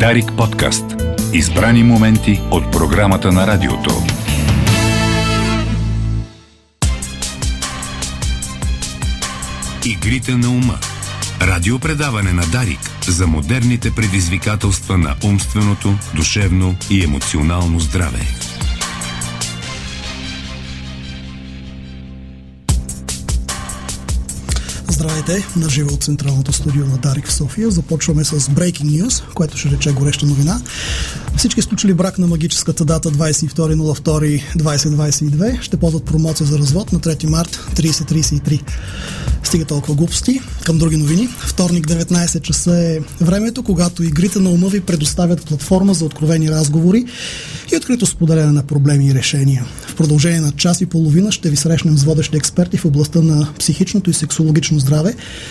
Дарик подкаст. Избрани моменти от програмата на радиото. Игрите на ума. Радиопредаване на Дарик за модерните предизвикателства на умственото, душевно и емоционално здраве. Здравейте, на живо от Централното студио на Дарик в София. Започваме с Breaking News, което ще рече гореща новина. Всички изключили брак на магическата дата 22.02.2022 ще ползват промоция за развод на 3 март 3033. Стига толкова глупости. Към други новини. Вторник 19 часа е времето, когато игрите на ума ви предоставят платформа за откровени разговори и открито споделяне на проблеми и решения. В продължение на час и половина ще ви срещнем с водещи експерти в областта на психичното и сексологично здраве,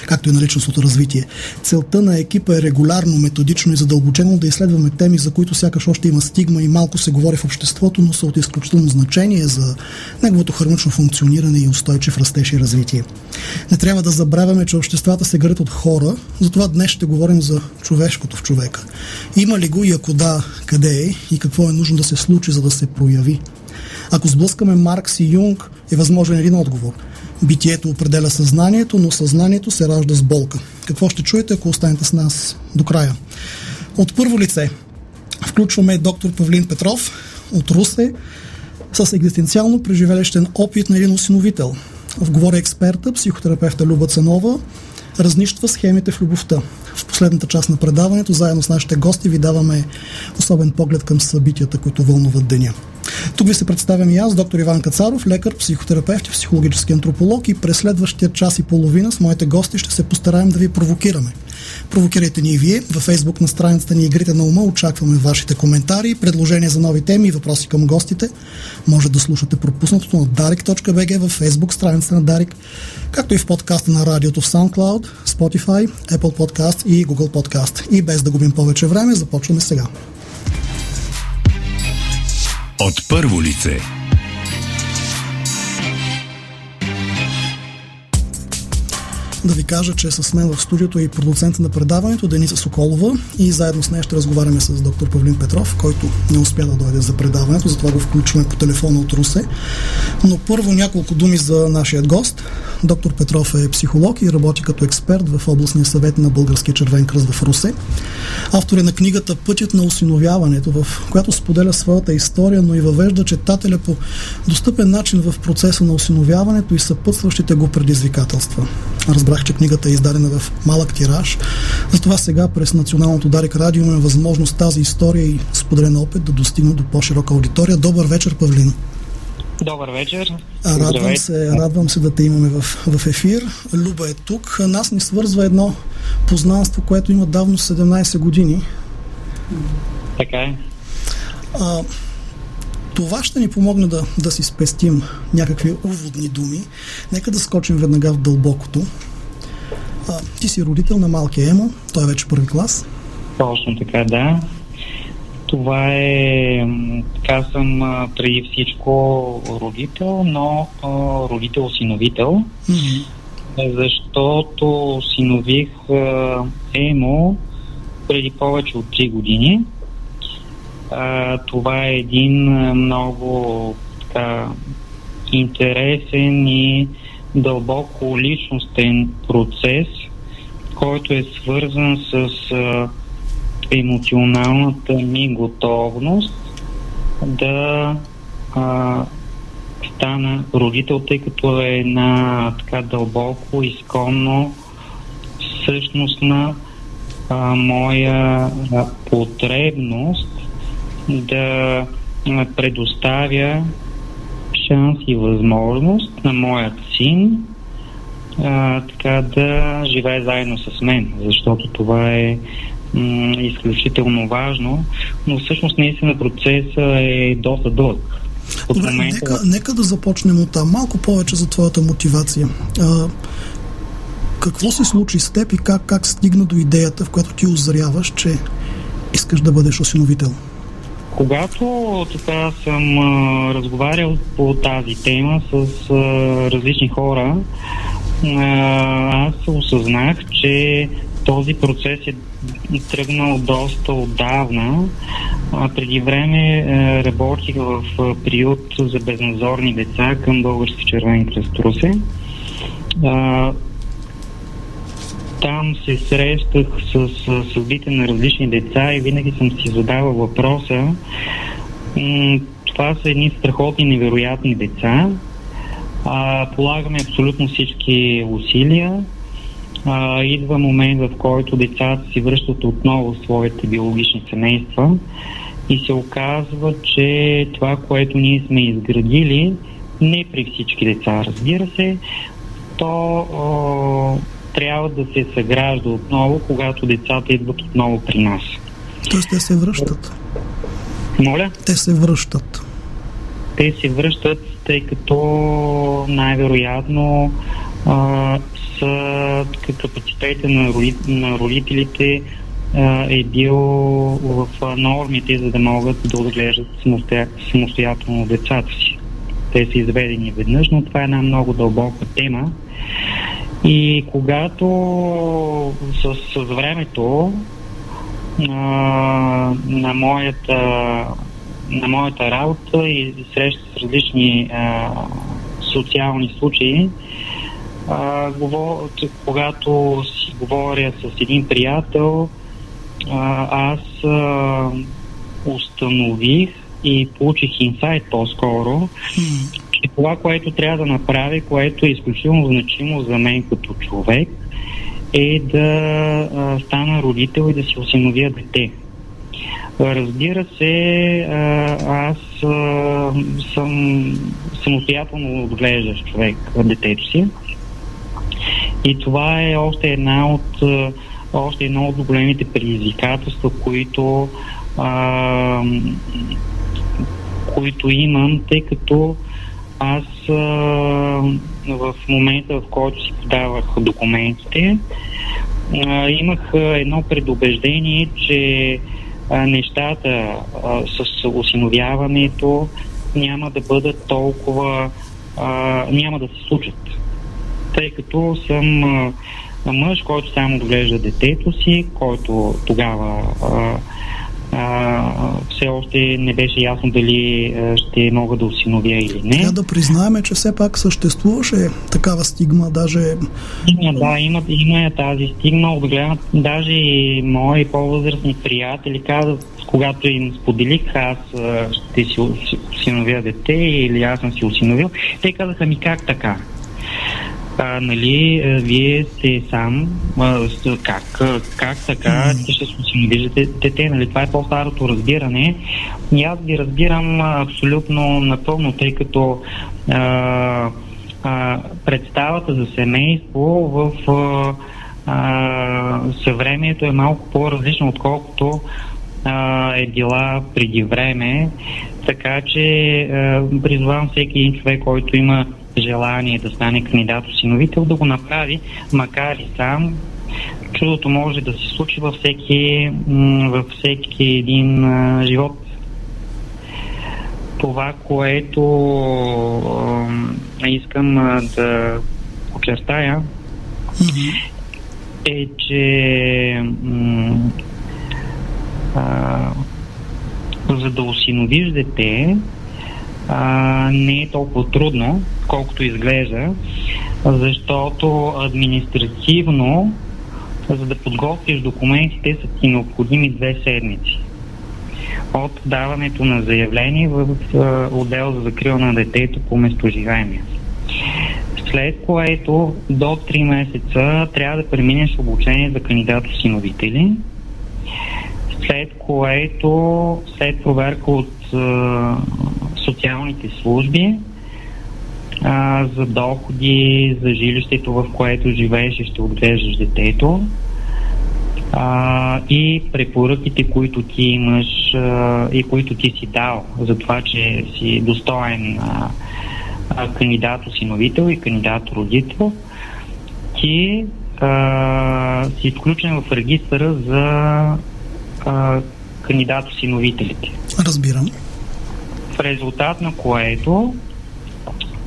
както и на личностното развитие. Целта на екипа е регулярно, методично и задълбочено да изследваме теми, за които сякаш още има стигма и малко се говори в обществото, но са от изключително значение за неговото хармонично функциониране и устойчив растеж и развитие. Не трябва да забравяме, че обществата се градят от хора, затова днес ще говорим за човешкото в човека. Има ли го и ако да, къде е и какво е нужно да се случи, за да се прояви? Ако сблъскаме Маркс и Юнг, е възможен един отговор. Битието определя съзнанието, но съзнанието се ражда с болка. Какво ще чуете, ако останете с нас до края? От първо лице включваме доктор Павлин Петров от Русе с екзистенциално преживелищен опит на един осиновител. В говоря експерта, психотерапевта Люба Цанова, разнищва схемите в любовта. В последната част на предаването, заедно с нашите гости, ви даваме особен поглед към събитията, които вълнуват деня. Тук ви се представям и аз, доктор Иван Кацаров, лекар, психотерапевт и психологически антрополог и през следващия час и половина с моите гости ще се постараем да ви провокираме. Провокирайте ни и вие. Във Фейсбук на страницата ни Игрите на ума очакваме вашите коментари, предложения за нови теми и въпроси към гостите. Може да слушате пропуснатото на darik.bg във Фейсбук страницата на Дарик, както и в подкаста на радиото в SoundCloud, Spotify, Apple Podcast и Google Podcast. И без да губим повече време, започваме сега. От първо лице. да ви кажа, че с мен в студиото е и продуцента на предаването Дениса Соколова и заедно с нея ще разговаряме с доктор Павлин Петров, който не успя да дойде за предаването, затова го включваме по телефона от Русе. Но първо няколко думи за нашия гост. Доктор Петров е психолог и работи като експерт в областния съвет на Българския червен кръст в Русе. Автор е на книгата Пътят на осиновяването, в която споделя своята история, но и въвежда читателя по достъпен начин в процеса на осиновяването и съпътстващите го предизвикателства. Разбрах, че книгата е издадена в малък тираж. Затова сега през Националното Дарик Радио имаме възможност тази история и споделен опит да достигне до по-широка аудитория. Добър вечер, Павлин. Добър вечер. Радвам се, радвам се да те имаме в, в ефир. Люба е тук. Нас ни свързва едно познанство, което има давно 17 години. Така е. А, това ще ни помогне да, да си спестим някакви уводни думи. Нека да скочим веднага в дълбокото. А, ти си родител на малкия Емо, той е вече първи клас. Точно така, да. Това е, така съм преди всичко родител, но родител-синовител, mm-hmm. защото синових Емо преди повече от 3 години. А, това е един много така, интересен и дълбоко личностен процес, който е свързан с а, емоционалната ми готовност да а, стана родител, тъй като е една така дълбоко, изконно същностна а, моя а, потребност да предоставя шанс и възможност на моят син а, така да живее заедно с мен, защото това е м- изключително важно, но всъщност наистина процесът е доста дълъг. Добре, момента... нека, нека да започнем от там. Малко повече за твоята мотивация. А, какво се случи с теб и как, как стигна до идеята, в която ти озряваш, че искаш да бъдеш осиновител? Когато така съм а, разговарял по тази тема с а, различни хора, а, аз осъзнах, че този процес е тръгнал доста отдавна. А, преди време е, работих в приют за безназорни деца към Български червен кръст Русе. Там се срещах с, съдбите на различни деца и винаги съм си задавал въпроса. Това са едни страхотни, невероятни деца. А, полагаме абсолютно всички усилия. А, идва момент, в който децата си връщат отново в своите биологични семейства и се оказва, че това, което ние сме изградили, не при всички деца, разбира се, то о, трябва да се съгражда отново, когато децата идват отново при нас. Тоест те се връщат? Моля? Те се връщат. Те се връщат, тъй като най-вероятно а, са капацитета на, на родителите а, е бил в нормите, за да могат да отглеждат самостоя, самостоятелно децата си. Те са изведени веднъж, но това е една много дълбока тема. И когато с, с времето а, на моята на моята работа и среща с различни а, социални случаи, а, когато си говоря с един приятел, а, аз а, установих и получих инсайт по-скоро, че това, което трябва да направя, което е изключително значимо за мен като човек, е да а, стана родител и да си осиновя дете. Разбира се, аз съм самостоятелно отглеждащ човек детето си. И това е още една от още едно от големите предизвикателства, които, а, които имам, тъй като аз а, в момента, в който си подавах документите, а, имах едно предубеждение, че а, нещата а, с осиновяването няма да бъдат толкова, а, няма да се случат. Тъй като съм а, мъж, който само доглежда детето си, който тогава а, а, все още не беше ясно дали ще мога да осиновя или не. Трябва да признаем, че все пак съществуваше такава стигма, даже... Има, да, има, има тази стигма, отгледат даже и мои по-възрастни приятели казват, когато им споделих, аз ще си осиновя дете или аз съм си осиновил, те казаха ми как така? А, нали, вие сте сам, а, как, как така, ти ще си виждате дете, нали, това е по-старото разбиране. И аз ги разбирам абсолютно напълно, тъй като а, а, представата за семейство в а, а, съвремието е малко по-различно, отколкото а, е била преди време. Така че призвавам всеки един човек, който има желание да стане кандидат осиновител, да го направи, макар и сам. Чудото може да се случи във всеки, във всеки един а, живот. Това, което а, искам а, да очертая, е, че м- а, за да осиновиш дете, а, не е толкова трудно, колкото изглежда, защото административно, за да подготвиш документите, са ти необходими две седмици. От даването на заявление в отдел за закрила на детето по местоживение. След което до 3 месеца трябва да преминеш обучение за кандидат-осиновители, след което, след проверка от социалните служби а, за доходи, за жилището, в което живееш и ще отглеждаш детето а, и препоръките, които ти имаш а, и които ти си дал за това, че си достоен а, а, кандидат осиновител и кандидат родител, ти а, си изключен в регистъра за а, кандидат осиновителите. Разбирам в резултат на което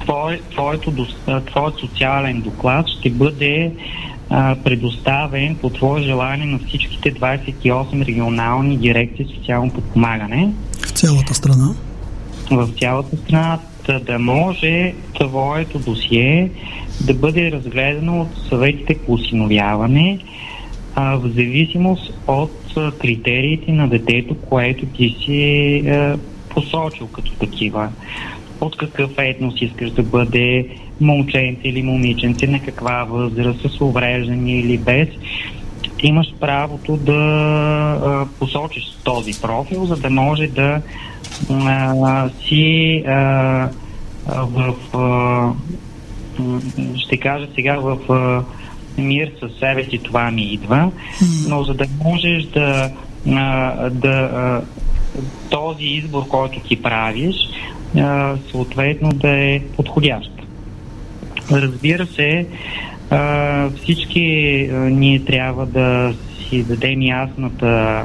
твое, твоето, твоят социален доклад ще бъде а, предоставен по твое желание на всичките 28 регионални дирекции социално подпомагане. В цялата страна? В цялата страна, да може твоето досие да бъде разгледано от съветите по осиновяване а, в зависимост от а, критериите на детето, което ти си а, посочил като такива. От какъв етнос искаш да бъде, момченце или момиченце, на каква възраст, с увреждане или без. Имаш правото да а, посочиш този профил, за да може да а, си а, в а, ще кажа сега в а, мир със себе си това ми идва, но за да можеш да, а, да а, този избор, който ти правиш, съответно да е подходящ. Разбира се, всички ние трябва да си дадем ясната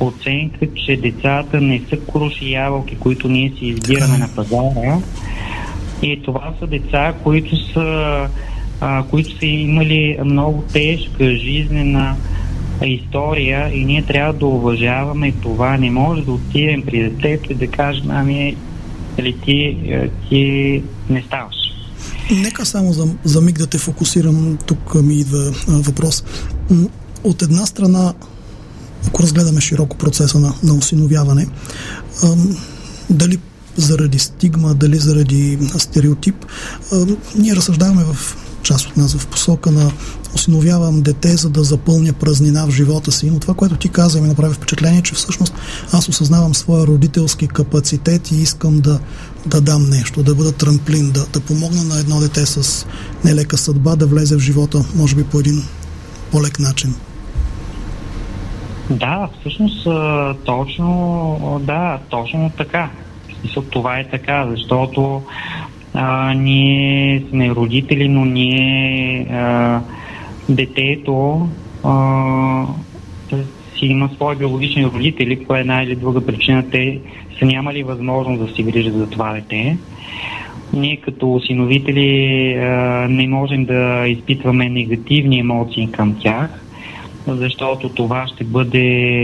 оценка, че децата не са круши ябълки, които ние си избираме на пазара. И това са деца, които са, които са имали много тежка жизнена история и ние трябва да уважаваме това. Не може да отидем при детето и да кажем, ами, или ти, ти не ставаш. Нека само за, за миг да те фокусирам. Тук ми идва а, въпрос. От една страна, ако разгледаме широко процеса на, на осиновяване, а, дали заради стигма, дали заради стереотип, а, ние разсъждаваме в част от нас в посока на осиновявам дете, за да запълня празнина в живота си. Но това, което ти каза, ми направи впечатление, че всъщност аз осъзнавам своя родителски капацитет и искам да, да дам нещо, да бъда трамплин, да, да помогна на едно дете с нелека съдба да влезе в живота, може би по един по-лек начин. Да, всъщност точно, да, точно така. Това е така, защото а, ние сме родители, но ние а, детето а, си има свои биологични родители, по една или друга причина те са нямали възможност да си грижат за това дете. Ние като осиновители а, не можем да изпитваме негативни емоции към тях, защото това ще бъде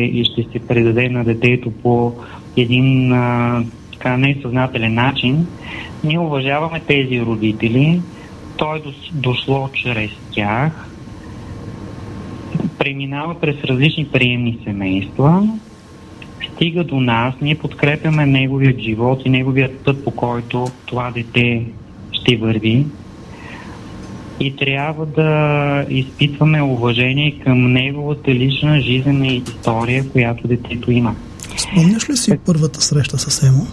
и ще се предаде на детето по един а, така несъзнателен начин. Ние уважаваме тези родители, той е дошло чрез тях, преминава през различни приемни семейства, стига до нас, ние подкрепяме неговият живот и неговият път, по който това дете ще върви. И трябва да изпитваме уважение към неговата лична жизнена история, която детето има. Спомняш ли си първата среща с Емо?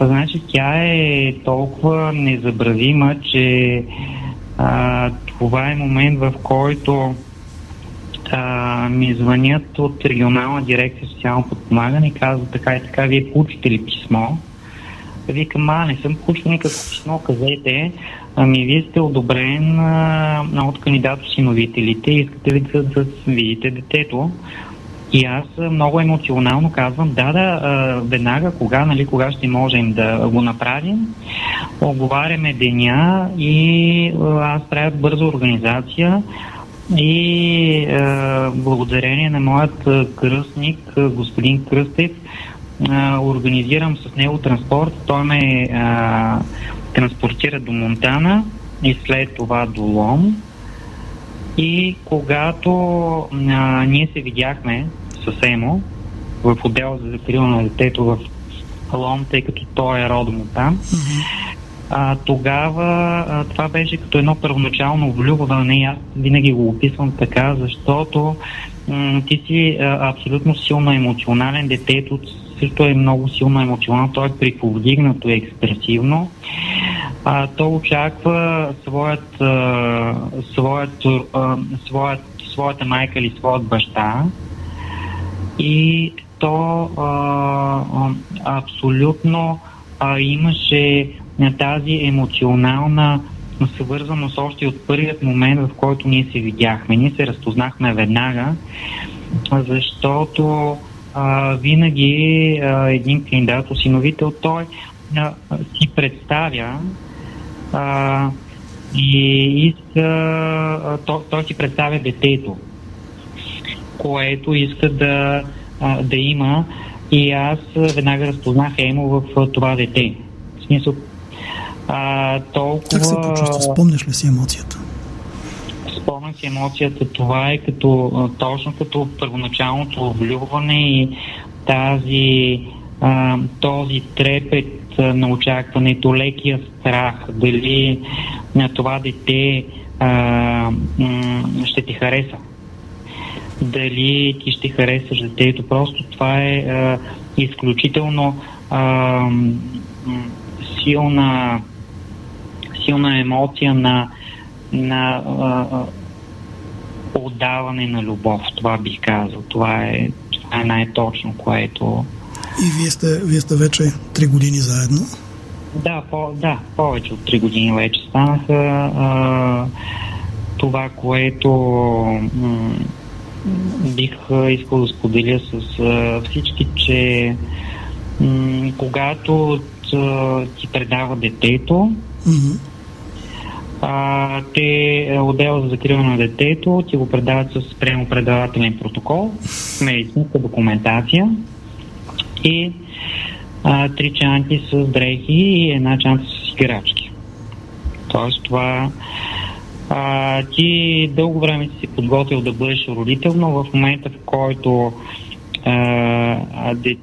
Значи тя е толкова незабравима, че а, това е момент, в който а, ми звънят от регионална дирекция социално подпомагане и казват така и така, вие получите ли писмо? Викам, а, не съм получил никакво писмо, казете, ами вие сте одобрен а, от кандидат осиновителите, искате ли да, да видите детето? И аз много емоционално казвам, да, да, веднага, кога, нали, кога ще можем да го направим. Оговаряме деня и аз правя бърза организация и е, благодарение на моят кръстник, господин Кръстев, е, организирам с него транспорт. Той ме е, транспортира до Монтана и след това до Лом. И когато а, ние се видяхме с Емо в отдел за закрила на детето в Лом, тъй като той е родом от там, mm-hmm. А, тогава а, това беше като едно първоначално влюбване. Аз винаги го описвам така, защото м- ти си а, абсолютно силно емоционален. Детето също е много силно емоционално. Той е приповдигнато и експресивно а, то очаква своят, а, своят, а, своят, своята майка или своят баща и то а, а, абсолютно а, имаше тази емоционална свързаност още от първият момент, в който ние се видяхме. Ние се разпознахме веднага, защото а, винаги а, един кандидат, осиновител, той а, си представя а, И иска, той, той си представя детето, което иска да, да има и аз веднага разпознах Емо в това дете. В смисъл, а, толкова... Как се почувства? Спомняш ли си емоцията? Спомням си емоцията. Това е като, точно като първоначалното влюбване и тази, а, този трепет на очакването, лекия страх, дали на това дете а, м- ще ти хареса. Дали ти ще харесаш детето. Просто това е а, изключително а, силна, силна емоция на, на а, отдаване на любов. Това бих казал. Това е, това е най-точно, което и вие сте, вие сте вече три години заедно? Да, по, да, повече от три години вече станаха. А, това, което м- бих искал да споделя с а, всички, че м- когато ти предава детето, mm-hmm. А, те отдел за закриване на детето ти го предават с приемо-предавателен протокол, медицинска документация и а, три чанти с дрехи и една чанта с играчки. Тоест това а, ти дълго време си подготвил да бъдеш родител, но в момента в който а, де,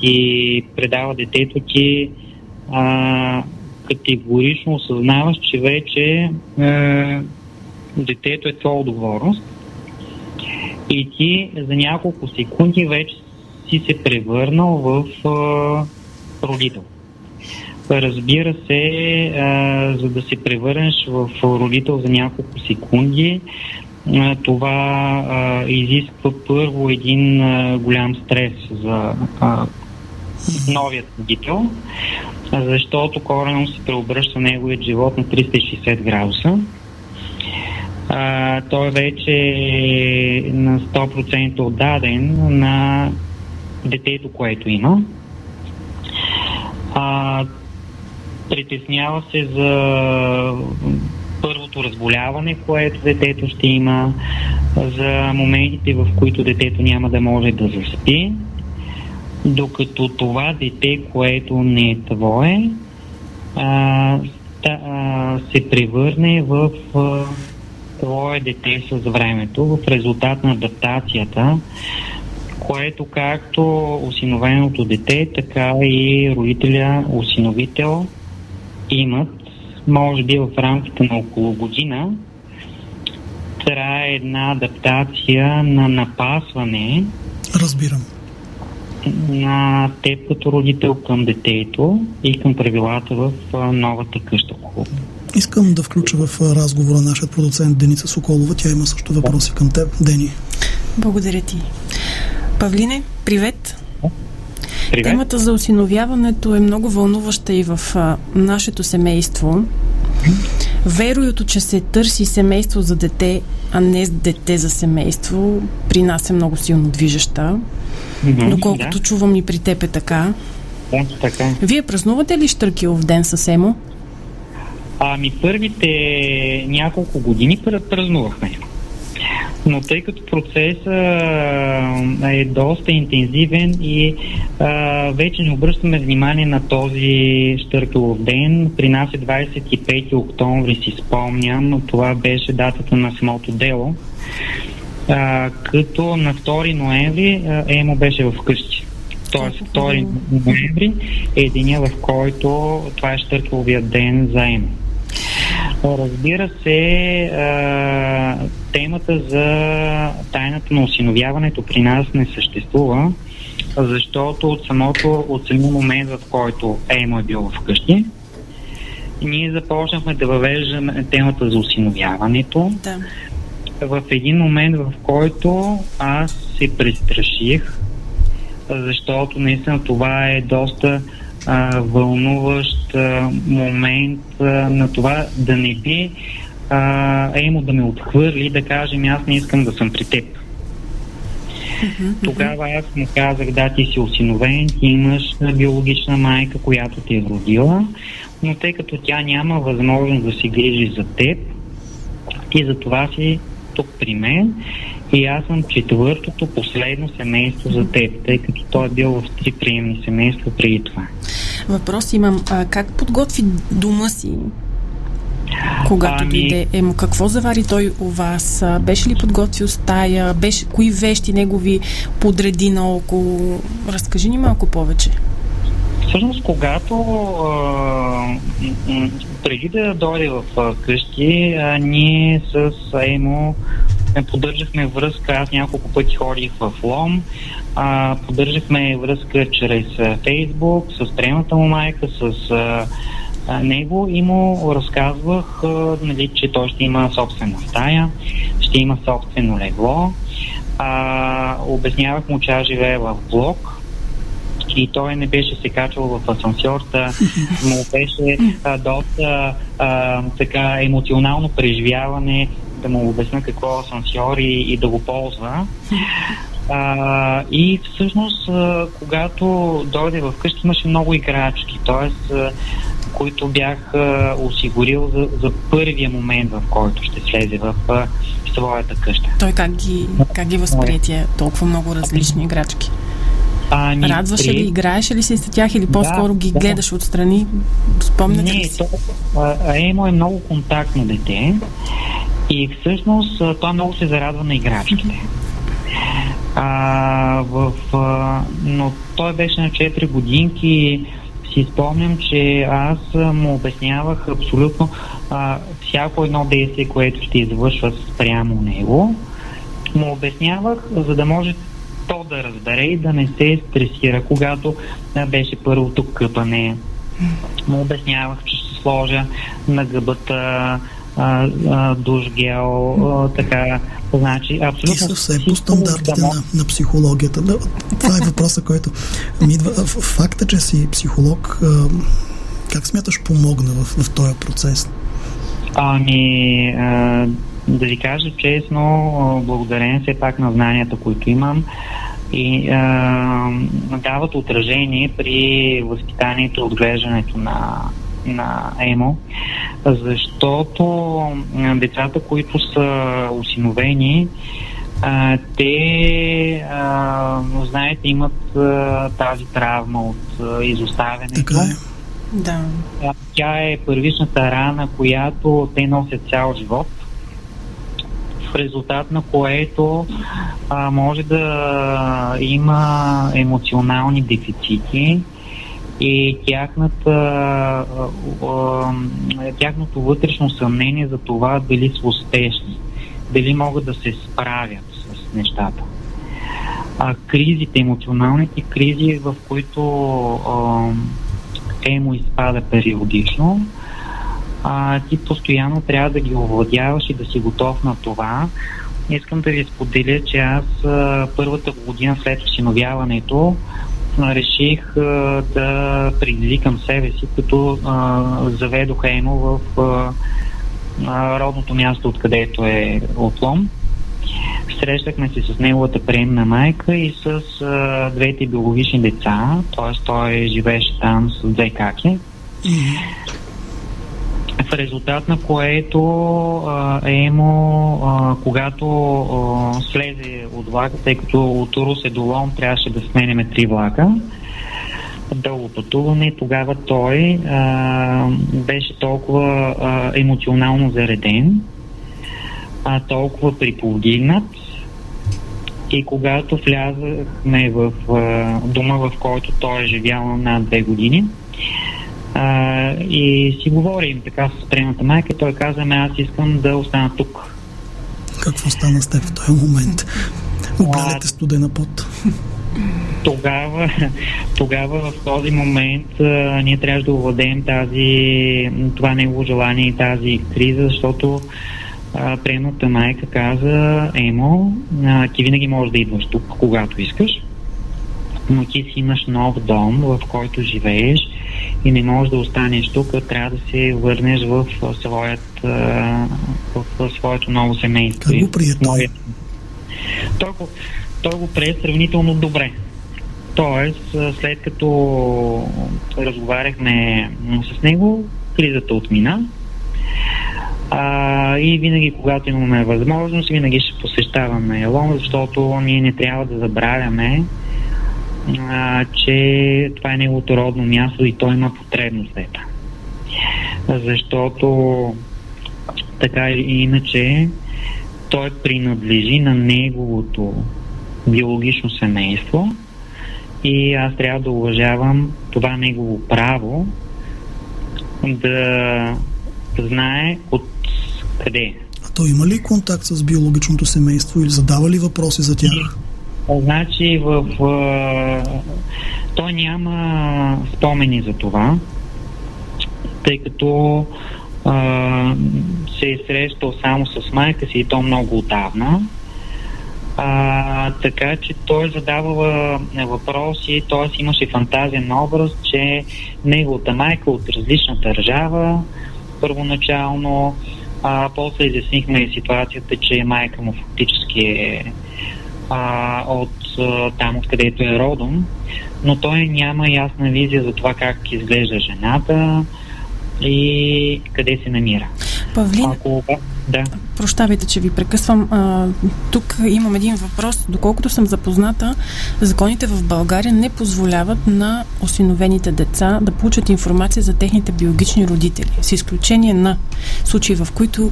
ти предава детето ти а, категорично осъзнаваш, че вече а, детето е твоя отговорност и ти за няколко секунди вече си се превърнал в а, родител. Разбира се, а, за да се превърнеш в родител за няколко секунди, а, това а, изисква първо един а, голям стрес за а, новият родител, защото корено се преобръща неговият живот на 360 градуса. А, той вече е на 100% отдаден на детето, което има. А, притеснява се за първото разболяване, което детето ще има, за моментите, в които детето няма да може да заспи, докато това дете, което не е твое, а, та, а, се превърне в а, твое дете с времето, в резултат на адаптацията което както осиновеното дете, така и родителя, осиновител имат, може би в рамките на около година, трае една адаптация на напасване. Разбирам. На теб като родител към детето и към правилата в новата къща. Искам да включа в разговора нашия продуцент Деница Соколова. Тя има също въпроси към теб. Дени. Благодаря ти. Павлине, привет! Привет. Темата за осиновяването е много вълнуваща и в а, нашето семейство. Вероятно, че се търси семейство за дете, а не дете за семейство, при нас е много силно движеща. Mm-hmm, Доколкото да. чувам и при теб е така. Да, така. Вие празнувате ли Штъркилов ден с Емо? Ами първите няколко години празнувахме. Но тъй като процесът е доста интензивен и а, вече не обръщаме внимание на този Штъркелов ден, при нас е 25 октомври, си спомням, това беше датата на самото дело, а, като на 2 ноември а, Емо беше в къщи. Тоест 2 ноември е деня, в който това е Штъркеловия ден за Емо. Разбира се, а, темата за тайната на осиновяването при нас не съществува, защото от самото, от самия момент, в който Емо е бил вкъщи, ние започнахме да въвеждаме темата за осиновяването. Да. В един момент, в който аз се престраших, защото наистина това е доста а, вълнуващ а, момент а, на това да не би а, Емо да ме отхвърли, да кажем аз не искам да съм при теб. Тогава аз му казах, да, ти си осиновен, ти имаш биологична майка, която ти е родила, но тъй като тя няма възможност да се грижи за теб, ти за това си тук при мен и аз съм четвъртото последно семейство за теб, тъй като той е бил в три приемни семейства преди това. Въпрос имам. А, как подготви дома си когато ами... дойде Емо, какво завари той у вас? Беше ли подготвил стая? Беше, кои вещи негови подреди наоколо? Разкажи ни малко повече. Всъщност, когато а, преди да дойде в къщи, а, ние с Емо поддържахме връзка. Аз няколко пъти ходих в Лом. А, поддържахме връзка чрез Фейсбук, с приемната му майка, с а, него и му разказвах, нали, че той ще има собствена стая, ще има собствено легло. А, обяснявах му, че аз живея в блок и той не беше се качвал в асансьорта, му беше а, доста а, така емоционално преживяване да му обясня какво е асансьор и, и да го ползва. А, и всъщност, а, когато дойде в къщи, имаше много играчки, т.е които бях а, осигурил за, за първия момент, в който ще слезе в а, своята къща. Той как ги, как ги възприятия толкова много различни играчки? Ами, Радваше при... ли, играеше ли си с тях или по-скоро да, ги да. гледаш отстрани? Спомняте Не, ли си? То, а, Емо е много контактно дете и всъщност той много се зарадва на играчките. А, в, а, но той беше на 4 годинки си спомням, че аз му обяснявах абсолютно а, всяко едно действие, което ще извършва спрямо него. Му обяснявах, за да може то да разбере и да не се стресира, когато а, беше първото къпане. Му обяснявах, че ще сложа на гъбата а, а, душ гел, а, така, значи, абсолютно... Ти все по стандартите да... на, на психологията. Да, това е въпроса, който ми идва. Факта, че си психолог, а, как смяташ помогна в, в този процес? Ами, а, да ви кажа честно, благодарение все пак на знанията, които имам, и а, дават отражение при възпитанието и отглеждането на на ЕМО, защото децата, които са осиновени, а, те, а, знаете, имат а, тази травма от а, изоставянето. Така е. Да. Тя е първичната рана, която те носят цял живот в резултат на което а, може да има емоционални дефицити, и тяхната, тяхното вътрешно съмнение за това дали са успешни, дали могат да се справят с нещата. А кризите, емоционалните кризи, в които емо изпада периодично, а, ти постоянно трябва да ги овладяваш и да си готов на това. Искам да ви споделя, че аз а, първата година след осиновяването реших а, да предизвикам себе си, като а, заведох Емо в а, родното място, откъдето е отлом. Срещахме се с неговата приемна майка и с а, двете биологични деца, т.е. той живееше там с две каки. В резултат на което Емо, а, когато а, слезе от влака, тъй като от Русе до Лон трябваше да сменяме три влака, дълго пътуване, тогава той а, беше толкова а, емоционално зареден, а толкова приповдигнат, и когато влязахме в а, дома, в който той е живял над две години, а, и си говорим така с приемната майка. Той каза, аз искам да остана тук. Какво стана с теб в този момент? Облядете студена пот. Тогава, тогава в този момент а, ние трябва да овладеем тази, това негово желание и тази криза, защото а, приемната майка каза, Емо, а, ти винаги можеш да идваш тук, когато искаш, но ти си имаш нов дом, в който живееш и не можеш да останеш тук, трябва да се върнеш в, своят, в, в своето ново семейство. Как го прие той? Той, той го прие сравнително добре. Тоест, след като разговаряхме с него, кризата отмина. А, и винаги, когато имаме възможност, винаги ще посещаваме Елон, защото ние не трябва да забравяме, а, че това е неговото родно място и той има потребност ета. Защото така или иначе той принадлежи на неговото биологично семейство и аз трябва да уважавам това негово право да знае от къде. А той има ли контакт с биологичното семейство или задава ли въпроси за тях? Значи в... той няма спомени за това, тъй като а, се е срещал само с майка си и то много отдавна. А, така че той задава въпроси, т.е. имаше фантазия на образ, че неговата майка от различна държава, първоначално, а, после изяснихме ситуацията, че майка му фактически е а, от а, там, откъдето е родом, но той няма ясна визия за това как изглежда жената, и къде се намира. Павлин, Ако, да. прощавайте, че ви прекъсвам. А, тук имам един въпрос. Доколкото съм запозната, законите в България не позволяват на осиновените деца да получат информация за техните биологични родители, с изключение на случаи, в които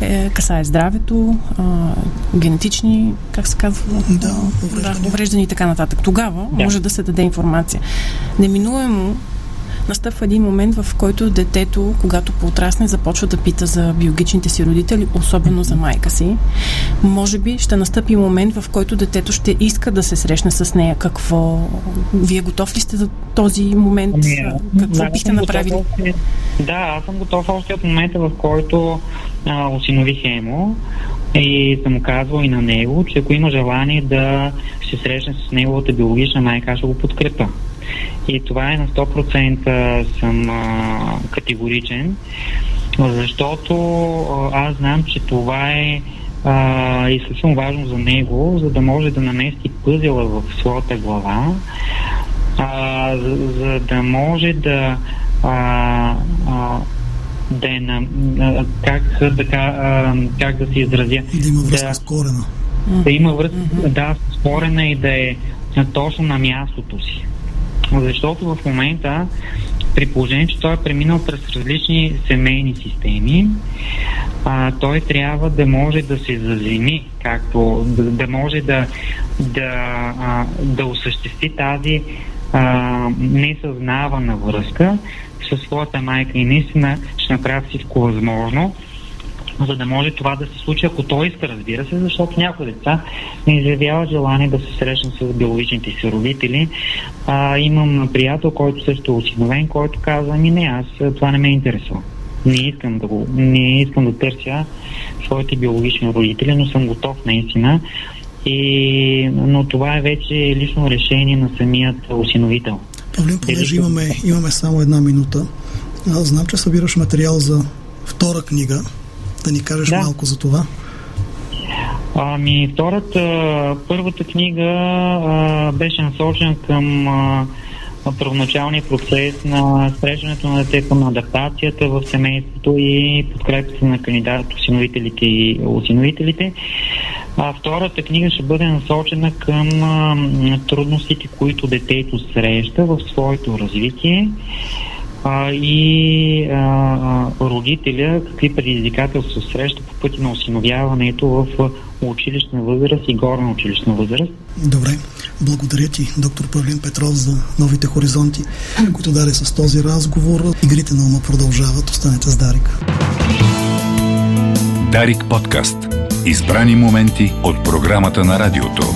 е, касае здравето, а, генетични, как се казва? Да, увреждани. Да, увреждани и така нататък. Тогава да. може да се даде информация. Неминуемо настъпва един момент, в който детето, когато поотрасне, започва да пита за биологичните си родители, особено за майка си. Може би ще настъпи момент, в който детето ще иска да се срещне с нея. Какво? Вие готов ли сте за този момент? Не, Какво да, бихте направили? Готов, да, аз съм готов още от момента, в който а, осинових Емо и съм казвал и на него, че ако има желание да се срещне с неговата биологична майка, ще го подкрепа. И това е на 100% съм а, категоричен, защото а, аз знам, че това е а, изключително важно за него, за да може да намести пъзела в своята глава, а, за, за да може да а, а, да е на, а, как, да, а, как да се изразя. Да има връзка да, с корена. Да има връзка, mm-hmm. да, с корена и да е точно на мястото си. Защото в момента, при положение, че той е преминал през различни семейни системи, а, той трябва да може да се заземи, както да, да може да, да, а, да осъществи тази а, несъзнавана връзка със своята майка. И наистина ще направи всичко възможно, за да може това да се случи, ако той иска, разбира се, защото някои деца не изявяват желание да се срещнат с биологичните си родители. А, имам приятел, който също е осиновен, който казва, ми не, аз това не ме интересува. Не искам да го, не искам да търся своите биологични родители, но съм готов наистина. И, но това е вече лично решение на самият осиновител. Павлин, понеже имаме, имаме само една минута, аз знам, че събираш материал за втора книга да ни кажеш да. малко за това. Ами, втората, първата книга а, беше насочена към а, първоначалния процес на срещането на детето, на адаптацията в семейството и подкрепата на кандидат, осиновителите и осиновителите. А втората книга ще бъде насочена към а, трудностите, които детето среща в своето развитие а, и а, родителя какви предизвикателства среща по пъти на осиновяването в училищна възраст и горна училищна възраст. Добре. Благодаря ти, доктор Павлин Петров, за новите хоризонти, които даде с този разговор. Игрите на ума продължават. Останете с Дарик. Дарик подкаст. Избрани моменти от програмата на радиото.